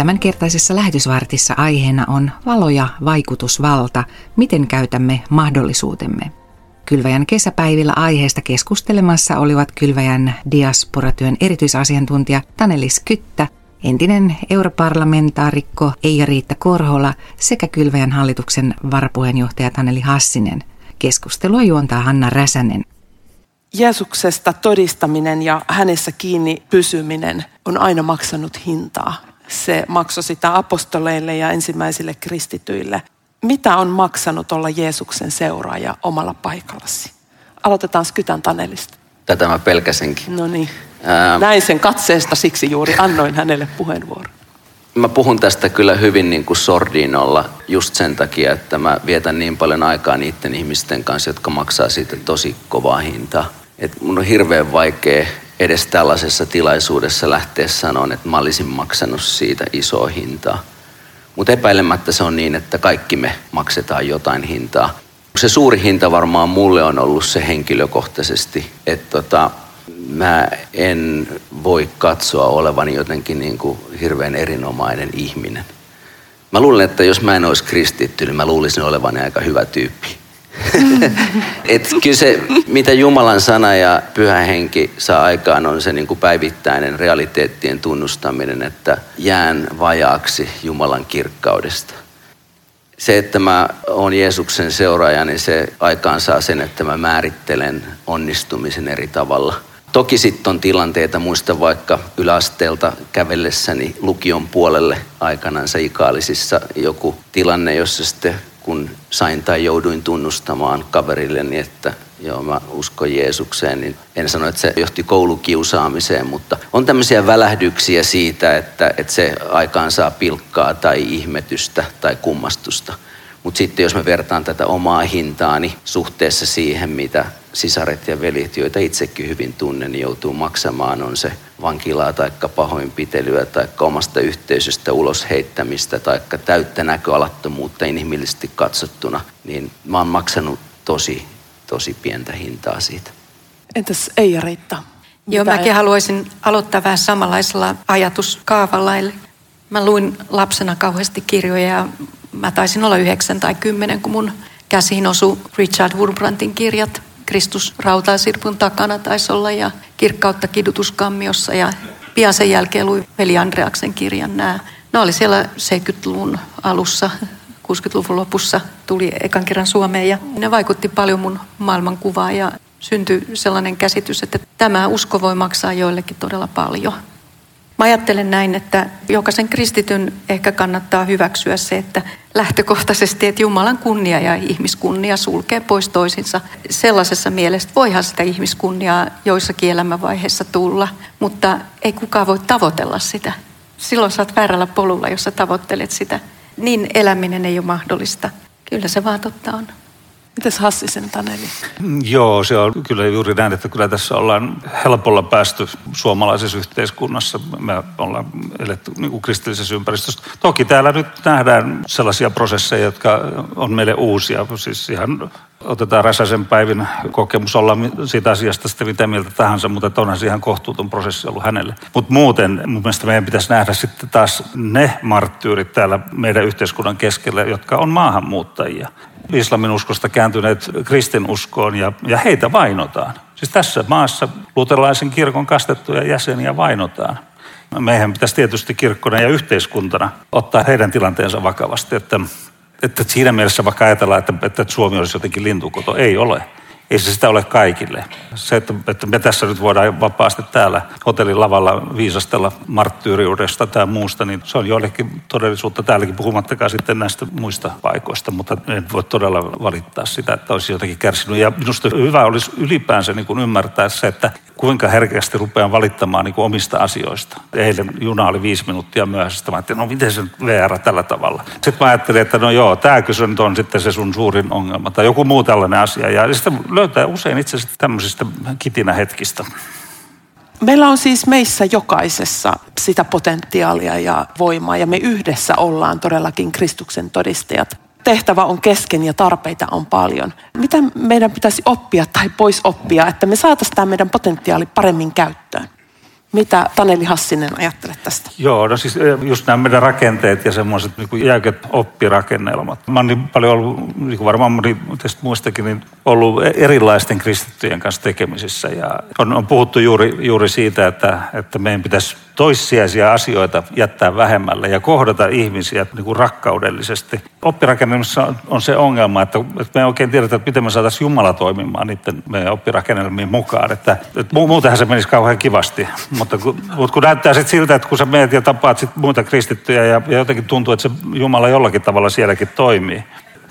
Tämänkertaisessa lähetysvartissa aiheena on valo ja vaikutusvalta, miten käytämme mahdollisuutemme. Kylväjän kesäpäivillä aiheesta keskustelemassa olivat Kylväjän diasporatyön erityisasiantuntija Tanelis Kyttä, entinen europarlamentaarikko Eija-Riitta Korhola sekä Kylväjän hallituksen varapuheenjohtaja Taneli Hassinen. Keskustelua juontaa Hanna Räsänen. Jeesuksesta todistaminen ja hänessä kiinni pysyminen on aina maksanut hintaa. Se maksoi sitä apostoleille ja ensimmäisille kristityille. Mitä on maksanut olla Jeesuksen seuraaja omalla paikallasi? Aloitetaan Skytän Tanelista. Tätä mä pelkäsinkin. No niin. Ää... Näin sen katseesta, siksi juuri annoin hänelle puheenvuoron. Mä puhun tästä kyllä hyvin niin kuin sordinolla just sen takia, että mä vietän niin paljon aikaa niiden ihmisten kanssa, jotka maksaa siitä tosi kovaa hintaa. Et mun on hirveän vaikea edes tällaisessa tilaisuudessa lähteä sanomaan, että mä olisin maksanut siitä isoa hintaa. Mutta epäilemättä se on niin, että kaikki me maksetaan jotain hintaa. Se suuri hinta varmaan mulle on ollut se henkilökohtaisesti, että tota, mä en voi katsoa olevani jotenkin niin kuin hirveän erinomainen ihminen. Mä luulen, että jos mä en olisi kristitty, niin mä luulisin olevani aika hyvä tyyppi. Et kyllä se, mitä Jumalan sana ja pyhä henki saa aikaan, on se niin kuin päivittäinen realiteettien tunnustaminen, että jään vajaaksi Jumalan kirkkaudesta. Se, että mä oon Jeesuksen seuraaja, niin se aikaan saa sen, että mä määrittelen onnistumisen eri tavalla. Toki sitten on tilanteita, muista vaikka yläasteelta kävellessäni lukion puolelle aikanaan Ikaalisissa joku tilanne, jossa sitten kun sain tai jouduin tunnustamaan kaverilleni, että joo, mä uskon Jeesukseen, niin en sano, että se johti koulukiusaamiseen, mutta on tämmöisiä välähdyksiä siitä, että, että se aikaan saa pilkkaa tai ihmetystä tai kummastusta. Mutta sitten jos mä vertaan tätä omaa hintaani suhteessa siihen, mitä sisaret ja veljet, joita itsekin hyvin tunnen, niin joutuu maksamaan, on se vankilaa tai pahoinpitelyä tai omasta yhteisöstä ulos heittämistä tai täyttä näköalattomuutta inhimillisesti katsottuna, niin mä oon maksanut tosi, tosi pientä hintaa siitä. Entäs Eija Riitta? Joo, mäkin haluaisin aloittaa vähän samanlaisella ajatuskaavalla. Eli mä luin lapsena kauheasti kirjoja ja mä taisin olla yhdeksän tai kymmenen, kun mun käsiin osui Richard Wurmbrantin kirjat. Kristus rautaisirpun takana taisi olla ja kirkkautta kidutuskammiossa ja pian sen jälkeen luin veli Andreaksen kirjan nämä. Ne oli siellä 70-luvun alussa, 60-luvun lopussa tuli ekan kerran Suomeen ja ne vaikutti paljon mun maailmankuvaan ja syntyi sellainen käsitys, että tämä usko voi maksaa joillekin todella paljon. Mä ajattelen näin, että jokaisen kristityn ehkä kannattaa hyväksyä se, että lähtökohtaisesti, että Jumalan kunnia ja ihmiskunnia sulkee pois toisinsa. Sellaisessa mielessä voihan sitä ihmiskunniaa joissakin elämänvaiheissa tulla, mutta ei kukaan voi tavoitella sitä. Silloin sä oot väärällä polulla, jos sä tavoittelet sitä. Niin eläminen ei ole mahdollista. Kyllä se vaan totta on. Mites Hassisen Taneli? Joo, se on kyllä juuri näin, että kyllä tässä ollaan helpolla päästy suomalaisessa yhteiskunnassa. Me ollaan eletty niin kuin kristillisessä ympäristössä. Toki täällä nyt nähdään sellaisia prosesseja, jotka on meille uusia. Siis ihan otetaan Räsäsen päivin kokemus olla siitä asiasta sitten mitä mieltä tahansa, mutta onhan se ihan kohtuuton prosessi ollut hänelle. Mutta muuten mun mielestä meidän pitäisi nähdä sitten taas ne marttyyrit täällä meidän yhteiskunnan keskellä, jotka on maahanmuuttajia islamin uskosta kääntyneet kristinuskoon ja, ja heitä vainotaan. Siis tässä maassa luterilaisen kirkon kastettuja jäseniä vainotaan. Meidän pitäisi tietysti kirkkona ja yhteiskuntana ottaa heidän tilanteensa vakavasti, että, että siinä mielessä vaikka ajatellaan, että, että Suomi olisi jotenkin lintukoto, ei ole ei se sitä ole kaikille. Se, että, että me tässä nyt voidaan vapaasti täällä hotellin lavalla viisastella marttyyriudesta tai muusta, niin se on joillekin todellisuutta täälläkin, puhumattakaan sitten näistä muista paikoista, mutta en voi todella valittaa sitä, että olisi jotenkin kärsinyt. Ja minusta hyvä olisi ylipäänsä niin kuin ymmärtää se, että kuinka herkästi rupean valittamaan niin kuin omista asioista. Eilen juna oli viisi minuuttia myöhässä. Mä ajattelin, no miten se VR tällä tavalla. Sitten mä ajattelin, että no joo, tämäkö se nyt on sitten se sun suurin ongelma tai joku muu tällainen asia. Ja sitten löytää usein itse asiassa tämmöisistä kitinähetkistä. Meillä on siis meissä jokaisessa sitä potentiaalia ja voimaa ja me yhdessä ollaan todellakin Kristuksen todistajat. Tehtävä on kesken ja tarpeita on paljon. Mitä meidän pitäisi oppia tai pois oppia, että me saataisiin tämä meidän potentiaali paremmin käyttöön? Mitä Taneli Hassinen ajattelet tästä? Joo, no siis eh, just nämä meidän rakenteet ja semmoiset niin jäykät oppirakennelmat. Mä oon niin paljon ollut, niin kuin varmaan moni teistä muistakin, niin ollut erilaisten kristittyjen kanssa tekemisissä. Ja on, on puhuttu juuri, juuri siitä, että, että meidän pitäisi toissijaisia asioita jättää vähemmälle ja kohdata ihmisiä niin kuin rakkaudellisesti. Oppirakennelmissa on, se ongelma, että, me ei oikein tiedetä, että miten me saataisiin Jumala toimimaan niiden meidän oppirakennelmiin mukaan. Että, että muutenhan se menisi kauhean kivasti, mutta kun, mutta kun näyttää sitten siltä, että kun sä menet ja tapaat sit muita kristittyjä ja, ja jotenkin tuntuu, että se Jumala jollakin tavalla sielläkin toimii.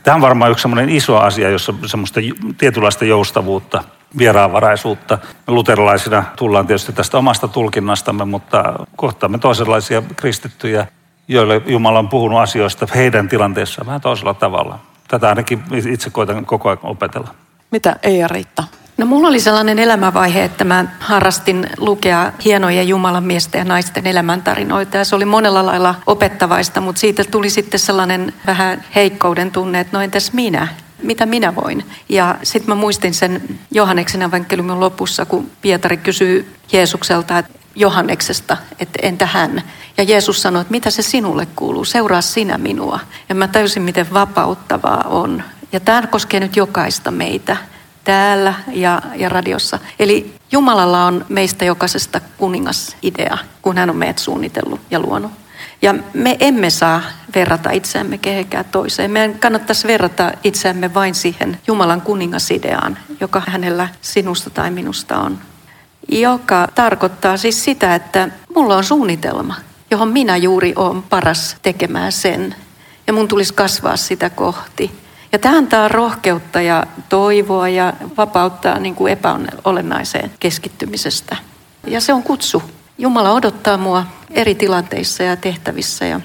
Tämä on varmaan yksi iso asia, jossa semmoista tietynlaista joustavuutta vieraanvaraisuutta. Me luterilaisina tullaan tietysti tästä omasta tulkinnastamme, mutta kohtaamme toisenlaisia kristittyjä, joille Jumala on puhunut asioista heidän tilanteessaan vähän toisella tavalla. Tätä ainakin itse koitan koko ajan opetella. Mitä Eija-Riitta? No mulla oli sellainen elämänvaihe, että mä harrastin lukea hienoja Jumalan miesten ja naisten elämäntarinoita ja se oli monella lailla opettavaista, mutta siitä tuli sitten sellainen vähän heikkouden tunne, että no entäs minä? Mitä minä voin. Ja sitten mä muistin sen Johanneksen evankeliumin lopussa, kun Pietari kysyy Jeesukselta että Johanneksesta, että entä hän? Ja Jeesus sanoi, että mitä se sinulle kuuluu, seuraa sinä minua. Ja mä täysin, miten vapauttavaa on. Ja tämä koskee nyt jokaista meitä täällä ja, ja radiossa. Eli Jumalalla on meistä jokaisesta kuningasidea, kun hän on meidät suunnitellut ja luonut. Ja me emme saa verrata itseämme kehenkään toiseen. Meidän kannattaisi verrata itseämme vain siihen Jumalan kuningasideaan, joka hänellä sinusta tai minusta on. Joka tarkoittaa siis sitä, että mulla on suunnitelma, johon minä juuri olen paras tekemään sen. Ja mun tulisi kasvaa sitä kohti. Ja tämä antaa rohkeutta ja toivoa ja vapauttaa niin kuin epäolennaiseen keskittymisestä. Ja se on kutsu. Jumala odottaa mua eri tilanteissa ja tehtävissä ja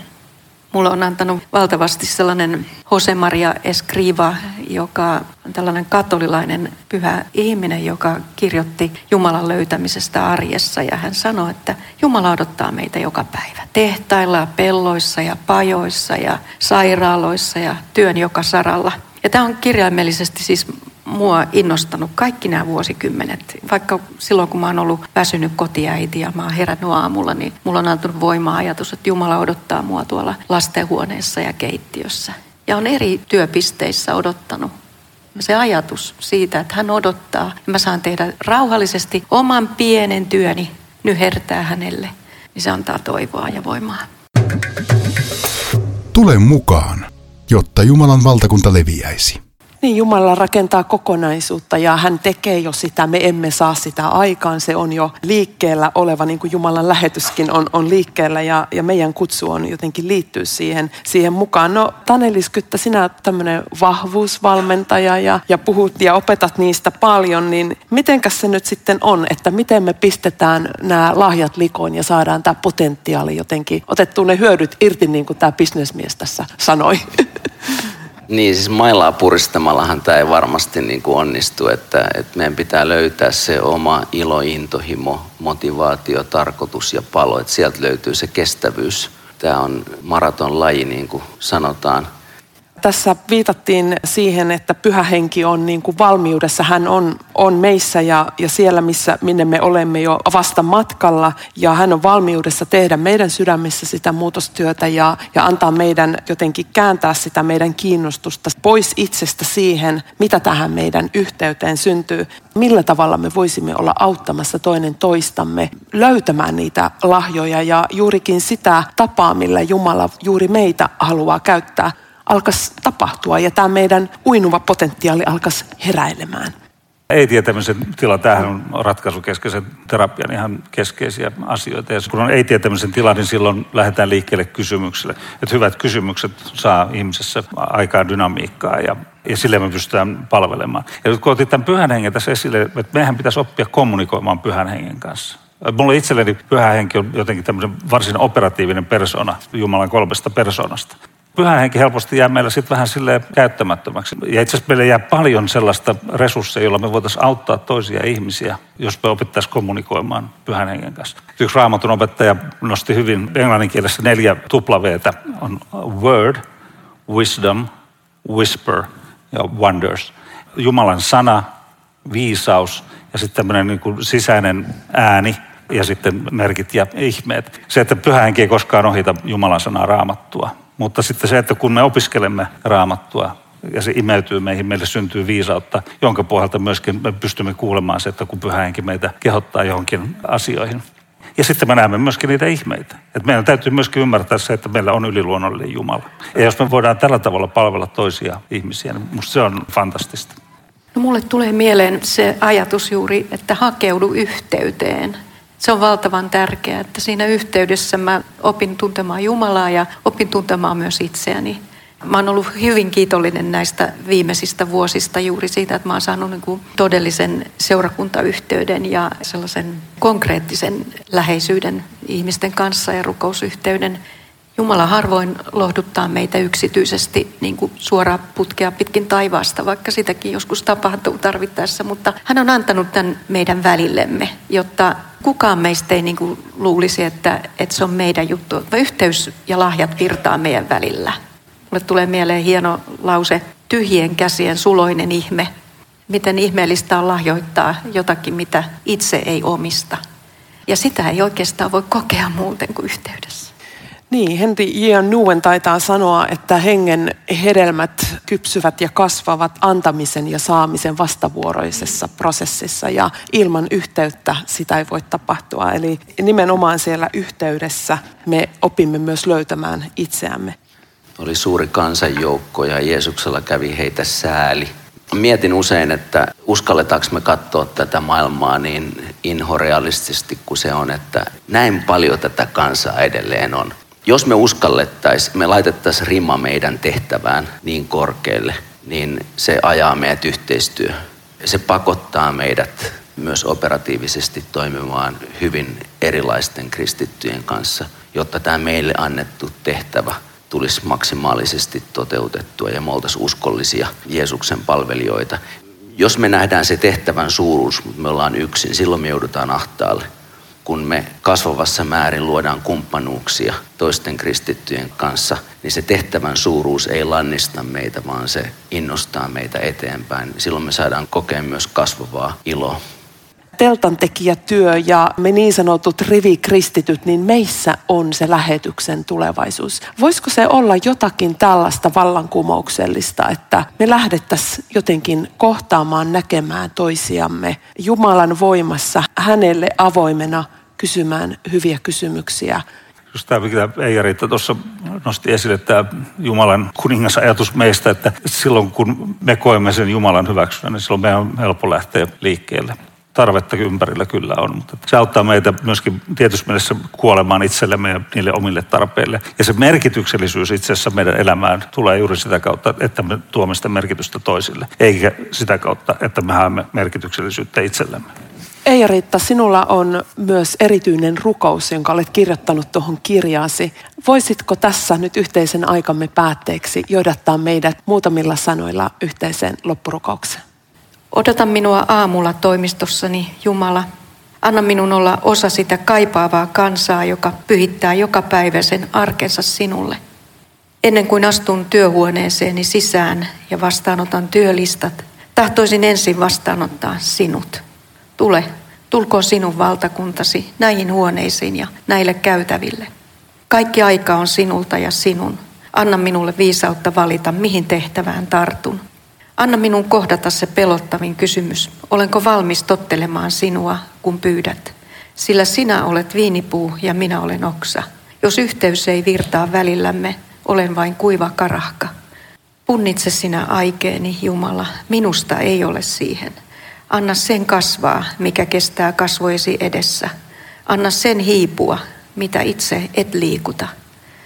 Mulla on antanut valtavasti sellainen Jose Maria Escriva, joka on tällainen katolilainen pyhä ihminen, joka kirjoitti Jumalan löytämisestä arjessa. Ja hän sanoi, että Jumala odottaa meitä joka päivä. Tehtailla, pelloissa ja pajoissa ja sairaaloissa ja työn joka saralla. Ja tämä on kirjaimellisesti siis mua innostanut kaikki nämä vuosikymmenet. Vaikka silloin, kun mä oon ollut väsynyt kotiäiti ja mä oon herännyt aamulla, niin mulla on antanut voimaa ajatus, että Jumala odottaa mua tuolla lastenhuoneessa ja keittiössä. Ja on eri työpisteissä odottanut. Se ajatus siitä, että hän odottaa, mä saan tehdä rauhallisesti oman pienen työni, nyhertää hänelle, niin se antaa toivoa ja voimaa. Tule mukaan, jotta Jumalan valtakunta leviäisi. Niin, Jumala rakentaa kokonaisuutta ja hän tekee jo sitä. Me emme saa sitä aikaan. Se on jo liikkeellä oleva, niin kuin Jumalan lähetyskin on, on liikkeellä ja, ja meidän kutsu on jotenkin liittyä siihen, siihen mukaan. No Tanelis Kyttä, sinä tämmöinen vahvuusvalmentaja ja, ja puhut ja opetat niistä paljon, niin mitenkäs se nyt sitten on, että miten me pistetään nämä lahjat likoon ja saadaan tämä potentiaali jotenkin otettua ne hyödyt irti, niin kuin tämä bisnesmies tässä sanoi. Niin, siis mailaa puristamallahan tämä ei varmasti niin kuin onnistu, että, että meidän pitää löytää se oma ilo, intohimo, motivaatio, tarkoitus ja palo, että sieltä löytyy se kestävyys. Tämä on maraton laji, niin kuin sanotaan tässä viitattiin siihen, että pyhä henki on niin kuin valmiudessa. Hän on, on meissä ja, ja siellä, missä, minne me olemme jo vasta matkalla. Ja hän on valmiudessa tehdä meidän sydämissä sitä muutostyötä ja, ja antaa meidän jotenkin kääntää sitä meidän kiinnostusta pois itsestä siihen, mitä tähän meidän yhteyteen syntyy. Millä tavalla me voisimme olla auttamassa toinen toistamme löytämään niitä lahjoja ja juurikin sitä tapaa, millä Jumala juuri meitä haluaa käyttää alkaisi tapahtua ja tämä meidän uinuva potentiaali alkaisi heräilemään. Ei-tietämisen tila, tämähän on ratkaisukeskeisen terapian ihan keskeisiä asioita. Ja kun on ei-tietämisen tila, niin silloin lähdetään liikkeelle kysymykselle. Että hyvät kysymykset saa ihmisessä aikaa dynamiikkaa ja, ja sille me pystytään palvelemaan. Ja nyt kun otit tämän pyhän hengen tässä esille, että meidän pitäisi oppia kommunikoimaan pyhän hengen kanssa. Mulla itselleni pyhä henki on jotenkin tämmöisen varsin operatiivinen persona Jumalan kolmesta persoonasta pyhä henki helposti jää meillä sitten vähän sille käyttämättömäksi. Ja itse asiassa meillä jää paljon sellaista resursseja, jolla me voitaisiin auttaa toisia ihmisiä, jos me opittaisiin kommunikoimaan pyhän hengen kanssa. Yksi raamatun opettaja nosti hyvin englannin kielessä neljä tuplaveetä. On word, wisdom, whisper ja wonders. Jumalan sana, viisaus ja sitten tämmöinen niin kuin sisäinen ääni, ja sitten merkit ja ihmeet. Se, että pyhä henki ei koskaan ohita Jumalan sanaa raamattua. Mutta sitten se, että kun me opiskelemme raamattua, ja se imeytyy meihin, meille syntyy viisautta, jonka pohjalta myöskin me pystymme kuulemaan se, että kun pyhä henki meitä kehottaa johonkin asioihin. Ja sitten me näemme myöskin niitä ihmeitä. Että meidän täytyy myöskin ymmärtää se, että meillä on yliluonnollinen Jumala. Ja jos me voidaan tällä tavalla palvella toisia ihmisiä, niin musta se on fantastista. No mulle tulee mieleen se ajatus juuri, että hakeudu yhteyteen. Se on valtavan tärkeää, että siinä yhteydessä mä opin tuntemaan Jumalaa ja opin tuntemaan myös itseäni. Mä oon ollut hyvin kiitollinen näistä viimeisistä vuosista juuri siitä, että mä oon saanut niin kuin todellisen seurakuntayhteyden ja sellaisen konkreettisen läheisyyden ihmisten kanssa ja rukousyhteyden. Jumala harvoin lohduttaa meitä yksityisesti niin kuin suoraa putkea pitkin taivaasta, vaikka sitäkin joskus tapahtuu tarvittaessa, mutta hän on antanut tämän meidän välillemme, jotta kukaan meistä ei niin kuin luulisi, että, että se on meidän juttu. Yhteys ja lahjat virtaa meidän välillä. Mulle tulee mieleen hieno lause, tyhjien käsien suloinen ihme. Miten ihmeellistä on lahjoittaa jotakin, mitä itse ei omista. Ja sitä ei oikeastaan voi kokea muuten kuin yhteydessä. Niin, Henry J. Nuen taitaa sanoa, että hengen hedelmät kypsyvät ja kasvavat antamisen ja saamisen vastavuoroisessa prosessissa ja ilman yhteyttä sitä ei voi tapahtua. Eli nimenomaan siellä yhteydessä me opimme myös löytämään itseämme. Oli suuri kansanjoukko ja Jeesuksella kävi heitä sääli. Mietin usein, että uskalletaanko me katsoa tätä maailmaa niin inhorealistisesti kuin se on, että näin paljon tätä kansaa edelleen on. Jos me uskallettaisiin, me laitettaisiin rima meidän tehtävään niin korkealle, niin se ajaa meidät yhteistyö. Se pakottaa meidät myös operatiivisesti toimimaan hyvin erilaisten kristittyjen kanssa, jotta tämä meille annettu tehtävä tulisi maksimaalisesti toteutettua ja me oltaisiin uskollisia Jeesuksen palvelijoita. Jos me nähdään se tehtävän suuruus, mutta me ollaan yksin, silloin me joudutaan ahtaalle kun me kasvavassa määrin luodaan kumppanuuksia toisten kristittyjen kanssa, niin se tehtävän suuruus ei lannista meitä, vaan se innostaa meitä eteenpäin. Silloin me saadaan kokea myös kasvavaa iloa teltantekijätyö ja me niin sanotut rivikristityt, niin meissä on se lähetyksen tulevaisuus. Voisiko se olla jotakin tällaista vallankumouksellista, että me lähdettäisiin jotenkin kohtaamaan, näkemään toisiamme Jumalan voimassa, hänelle avoimena kysymään hyviä kysymyksiä. Just tämä, mitä Eija Riitta tuossa nosti esille, tämä Jumalan kuningasajatus meistä, että silloin kun me koemme sen Jumalan hyväksynnän, niin silloin meidän on helppo lähteä liikkeelle tarvetta ympärillä kyllä on, mutta se auttaa meitä myöskin tietysti mielessä kuolemaan itsellemme ja niille omille tarpeille. Ja se merkityksellisyys itse asiassa meidän elämään tulee juuri sitä kautta, että me tuomme sitä merkitystä toisille, eikä sitä kautta, että me haemme merkityksellisyyttä itsellemme. Eija-Riitta, sinulla on myös erityinen rukous, jonka olet kirjoittanut tuohon kirjaasi. Voisitko tässä nyt yhteisen aikamme päätteeksi johdattaa meidät muutamilla sanoilla yhteiseen loppurukoukseen? Odota minua aamulla toimistossani, Jumala. Anna minun olla osa sitä kaipaavaa kansaa, joka pyhittää joka päivä sen arkensa sinulle. Ennen kuin astun työhuoneeseeni sisään ja vastaanotan työlistat, tahtoisin ensin vastaanottaa sinut. Tule, tulkoon sinun valtakuntasi näihin huoneisiin ja näille käytäville. Kaikki aika on sinulta ja sinun. Anna minulle viisautta valita, mihin tehtävään tartun. Anna minun kohdata se pelottavin kysymys. Olenko valmis tottelemaan sinua, kun pyydät? Sillä sinä olet viinipuu ja minä olen oksa. Jos yhteys ei virtaa välillämme, olen vain kuiva karahka. Punnitse sinä aikeeni, Jumala, minusta ei ole siihen. Anna sen kasvaa, mikä kestää kasvoisi edessä. Anna sen hiipua, mitä itse et liikuta.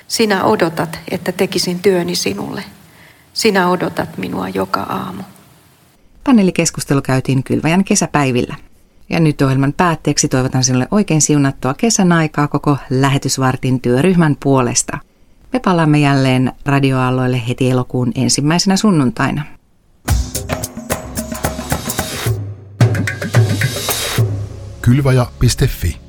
Sinä odotat, että tekisin työni sinulle. Sinä odotat minua joka aamu. Paneelikeskustelu käytiin Kylväjän kesäpäivillä. Ja nyt ohjelman päätteeksi toivotan sinulle oikein siunattua kesän aikaa koko lähetysvartin työryhmän puolesta. Me palaamme jälleen radioaalloille heti elokuun ensimmäisenä sunnuntaina. Kylvaja.fi